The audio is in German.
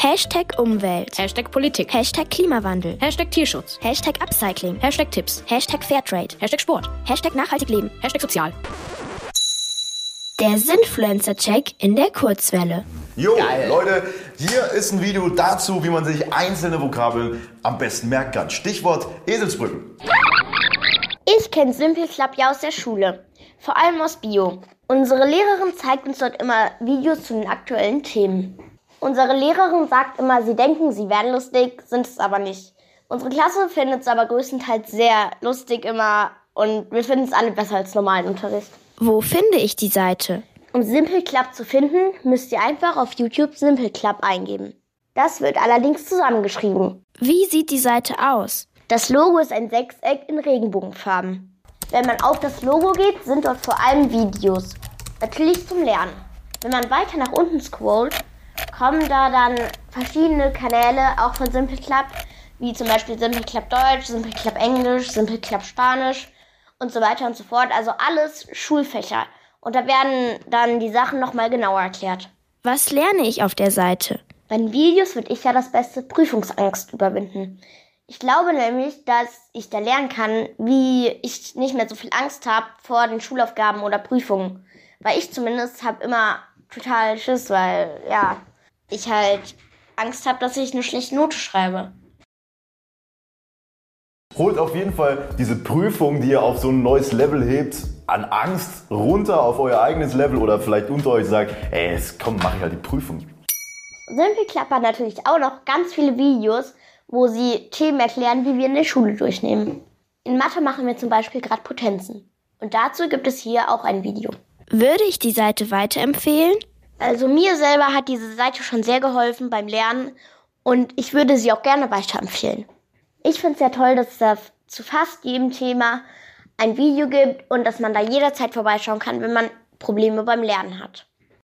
Hashtag Umwelt. Hashtag Politik. Hashtag Klimawandel. Hashtag Tierschutz. Hashtag Upcycling. Hashtag Tipps. Hashtag Fairtrade. Hashtag Sport. Hashtag nachhaltig leben. Hashtag Sozial. Der Sinfluencer-Check in der Kurzwelle. Jo, Leute, hier ist ein Video dazu, wie man sich einzelne Vokabeln am besten merken kann. Stichwort Eselsbrücken. Ich kenne Simple Club ja aus der Schule, vor allem aus Bio. Unsere Lehrerin zeigt uns dort immer Videos zu den aktuellen Themen. Unsere Lehrerin sagt immer, sie denken, sie wären lustig, sind es aber nicht. Unsere Klasse findet es aber größtenteils sehr lustig immer und wir finden es alle besser als normalen Unterricht. Wo finde ich die Seite? Um Simple Club zu finden, müsst ihr einfach auf YouTube Simple Club eingeben. Das wird allerdings zusammengeschrieben. Wie sieht die Seite aus? Das Logo ist ein Sechseck in Regenbogenfarben. Wenn man auf das Logo geht, sind dort vor allem Videos. Natürlich zum Lernen. Wenn man weiter nach unten scrollt, kommen da dann verschiedene Kanäle, auch von Simple Club, wie zum Beispiel Simple Club Deutsch, Simple Club Englisch, Simple Club Spanisch und so weiter und so fort. Also alles Schulfächer. Und da werden dann die Sachen nochmal genauer erklärt. Was lerne ich auf der Seite? Bei den Videos würde ich ja das beste Prüfungsangst überwinden. Ich glaube nämlich, dass ich da lernen kann, wie ich nicht mehr so viel Angst habe vor den Schulaufgaben oder Prüfungen. Weil ich zumindest habe immer total Schiss, weil ja, ich halt Angst habe, dass ich eine schlechte Note schreibe. Holt auf jeden Fall diese Prüfung, die ihr auf so ein neues Level hebt, an Angst runter auf euer eigenes Level oder vielleicht unter euch sagt, ey, jetzt komm, mach ich halt die Prüfung. Simple hat natürlich auch noch ganz viele Videos, wo sie Themen erklären, die wir in der Schule durchnehmen. In Mathe machen wir zum Beispiel gerade Potenzen. Und dazu gibt es hier auch ein Video. Würde ich die Seite weiterempfehlen? Also mir selber hat diese Seite schon sehr geholfen beim Lernen und ich würde sie auch gerne weiterempfehlen. Ich finde es sehr toll, dass es da zu fast jedem Thema ein Video gibt und dass man da jederzeit vorbeischauen kann, wenn man Probleme beim Lernen hat.